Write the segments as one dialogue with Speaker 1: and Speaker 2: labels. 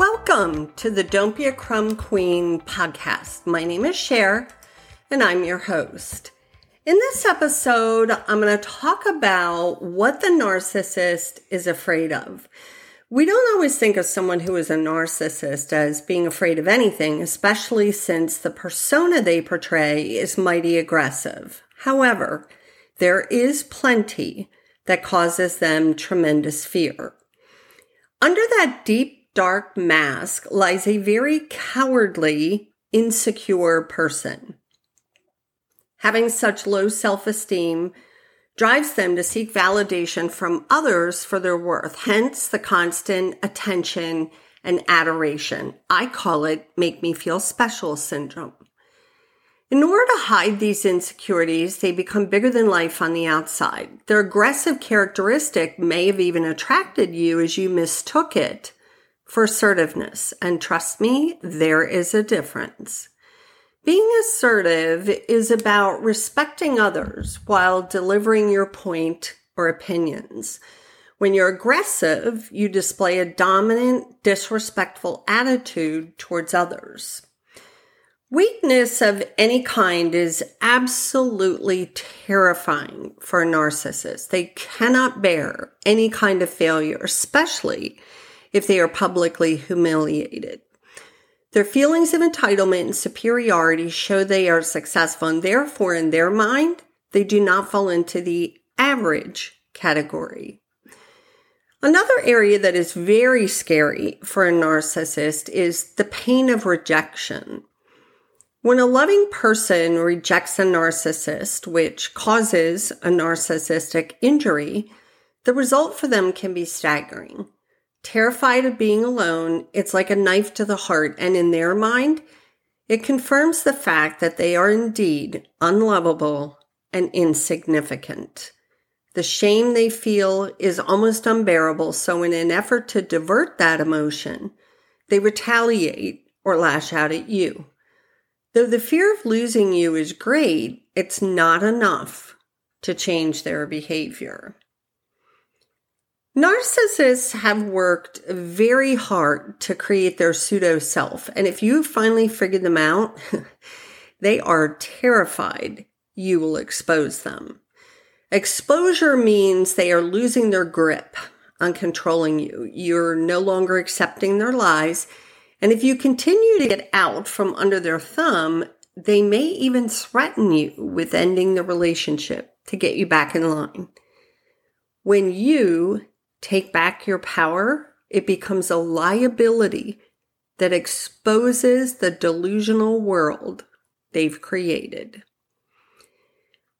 Speaker 1: Welcome to the Don't Be a Crumb Queen podcast. My name is Cher, and I'm your host. In this episode, I'm going to talk about what the narcissist is afraid of. We don't always think of someone who is a narcissist as being afraid of anything, especially since the persona they portray is mighty aggressive. However, there is plenty that causes them tremendous fear. Under that deep dark mask lies a very cowardly, insecure person. Having such low self esteem drives them to seek validation from others for their worth, hence the constant attention and adoration. I call it make me feel special syndrome. In order to hide these insecurities, they become bigger than life on the outside. Their aggressive characteristic may have even attracted you as you mistook it for assertiveness. And trust me, there is a difference. Being assertive is about respecting others while delivering your point or opinions. When you're aggressive, you display a dominant, disrespectful attitude towards others. Weakness of any kind is absolutely terrifying for a narcissist. They cannot bear any kind of failure, especially if they are publicly humiliated. Their feelings of entitlement and superiority show they are successful, and therefore, in their mind, they do not fall into the average category. Another area that is very scary for a narcissist is the pain of rejection. When a loving person rejects a narcissist, which causes a narcissistic injury, the result for them can be staggering. Terrified of being alone, it's like a knife to the heart, and in their mind, it confirms the fact that they are indeed unlovable and insignificant. The shame they feel is almost unbearable, so in an effort to divert that emotion, they retaliate or lash out at you. Though the fear of losing you is great, it's not enough to change their behavior. Narcissists have worked very hard to create their pseudo self. And if you finally figured them out, they are terrified you will expose them. Exposure means they are losing their grip on controlling you. You're no longer accepting their lies. And if you continue to get out from under their thumb, they may even threaten you with ending the relationship to get you back in line. When you take back your power, it becomes a liability that exposes the delusional world they've created.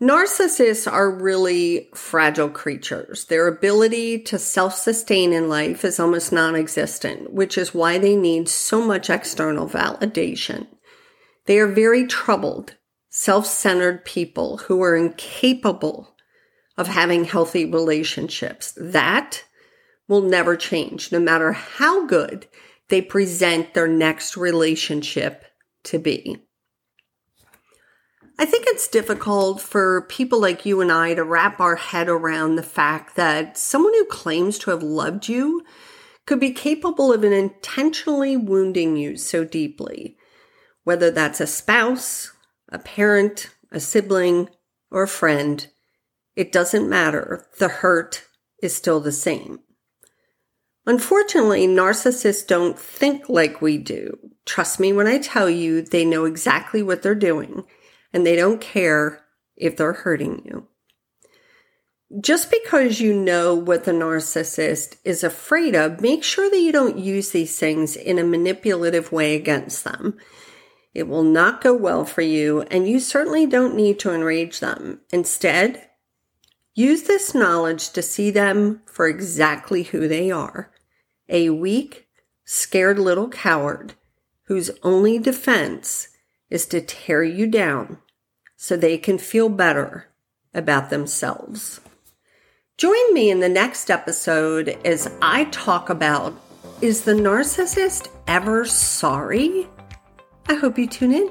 Speaker 1: Narcissists are really fragile creatures. Their ability to self sustain in life is almost non existent, which is why they need so much external validation. They are very troubled, self centered people who are incapable of having healthy relationships. That will never change, no matter how good they present their next relationship to be. I think it's difficult for people like you and I to wrap our head around the fact that someone who claims to have loved you could be capable of intentionally wounding you so deeply, whether that's a spouse, a parent, a sibling, or a friend. It doesn't matter. The hurt is still the same. Unfortunately, narcissists don't think like we do. Trust me when I tell you they know exactly what they're doing and they don't care if they're hurting you. Just because you know what the narcissist is afraid of, make sure that you don't use these things in a manipulative way against them. It will not go well for you, and you certainly don't need to enrage them. Instead, use this knowledge to see them for exactly who they are a weak, scared little coward whose only defense is to tear you down so they can feel better about themselves. Join me in the next episode as I talk about is the narcissist ever sorry? I hope you tune in.